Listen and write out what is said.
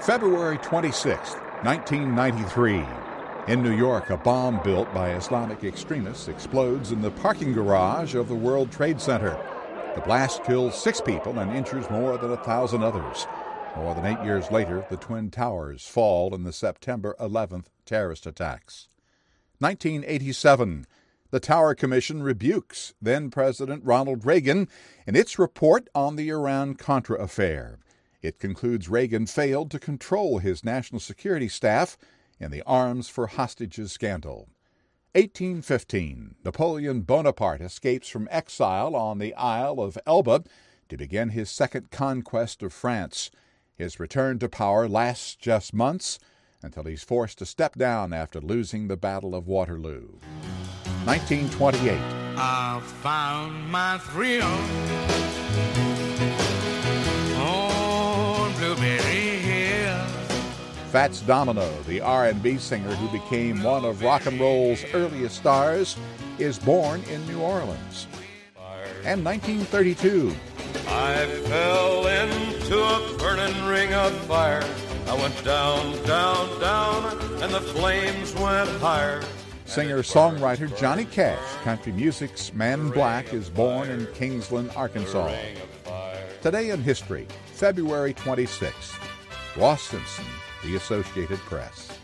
February 26, 1993. In New York, a bomb built by Islamic extremists explodes in the parking garage of the World Trade Center. The blast kills six people and injures more than a thousand others. More than eight years later, the Twin Towers fall in the September 11th terrorist attacks. 1987. The Tower Commission rebukes then President Ronald Reagan in its report on the Iran Contra affair. It concludes Reagan failed to control his national security staff in the Arms for Hostages scandal. 1815. Napoleon Bonaparte escapes from exile on the Isle of Elba to begin his second conquest of France. His return to power lasts just months until he's forced to step down after losing the Battle of Waterloo. 1928. I found my thrill Fats Domino, the R&B singer who became one of rock and roll's earliest stars, is born in New Orleans. And 1932. I fell into a burning ring of fire. I went down, down, down, and the flames went higher. Singer songwriter Johnny Cash, country music's Man Black, is born in Kingsland, Arkansas. Today in history, February 26th. Ross Simpson, The Associated Press.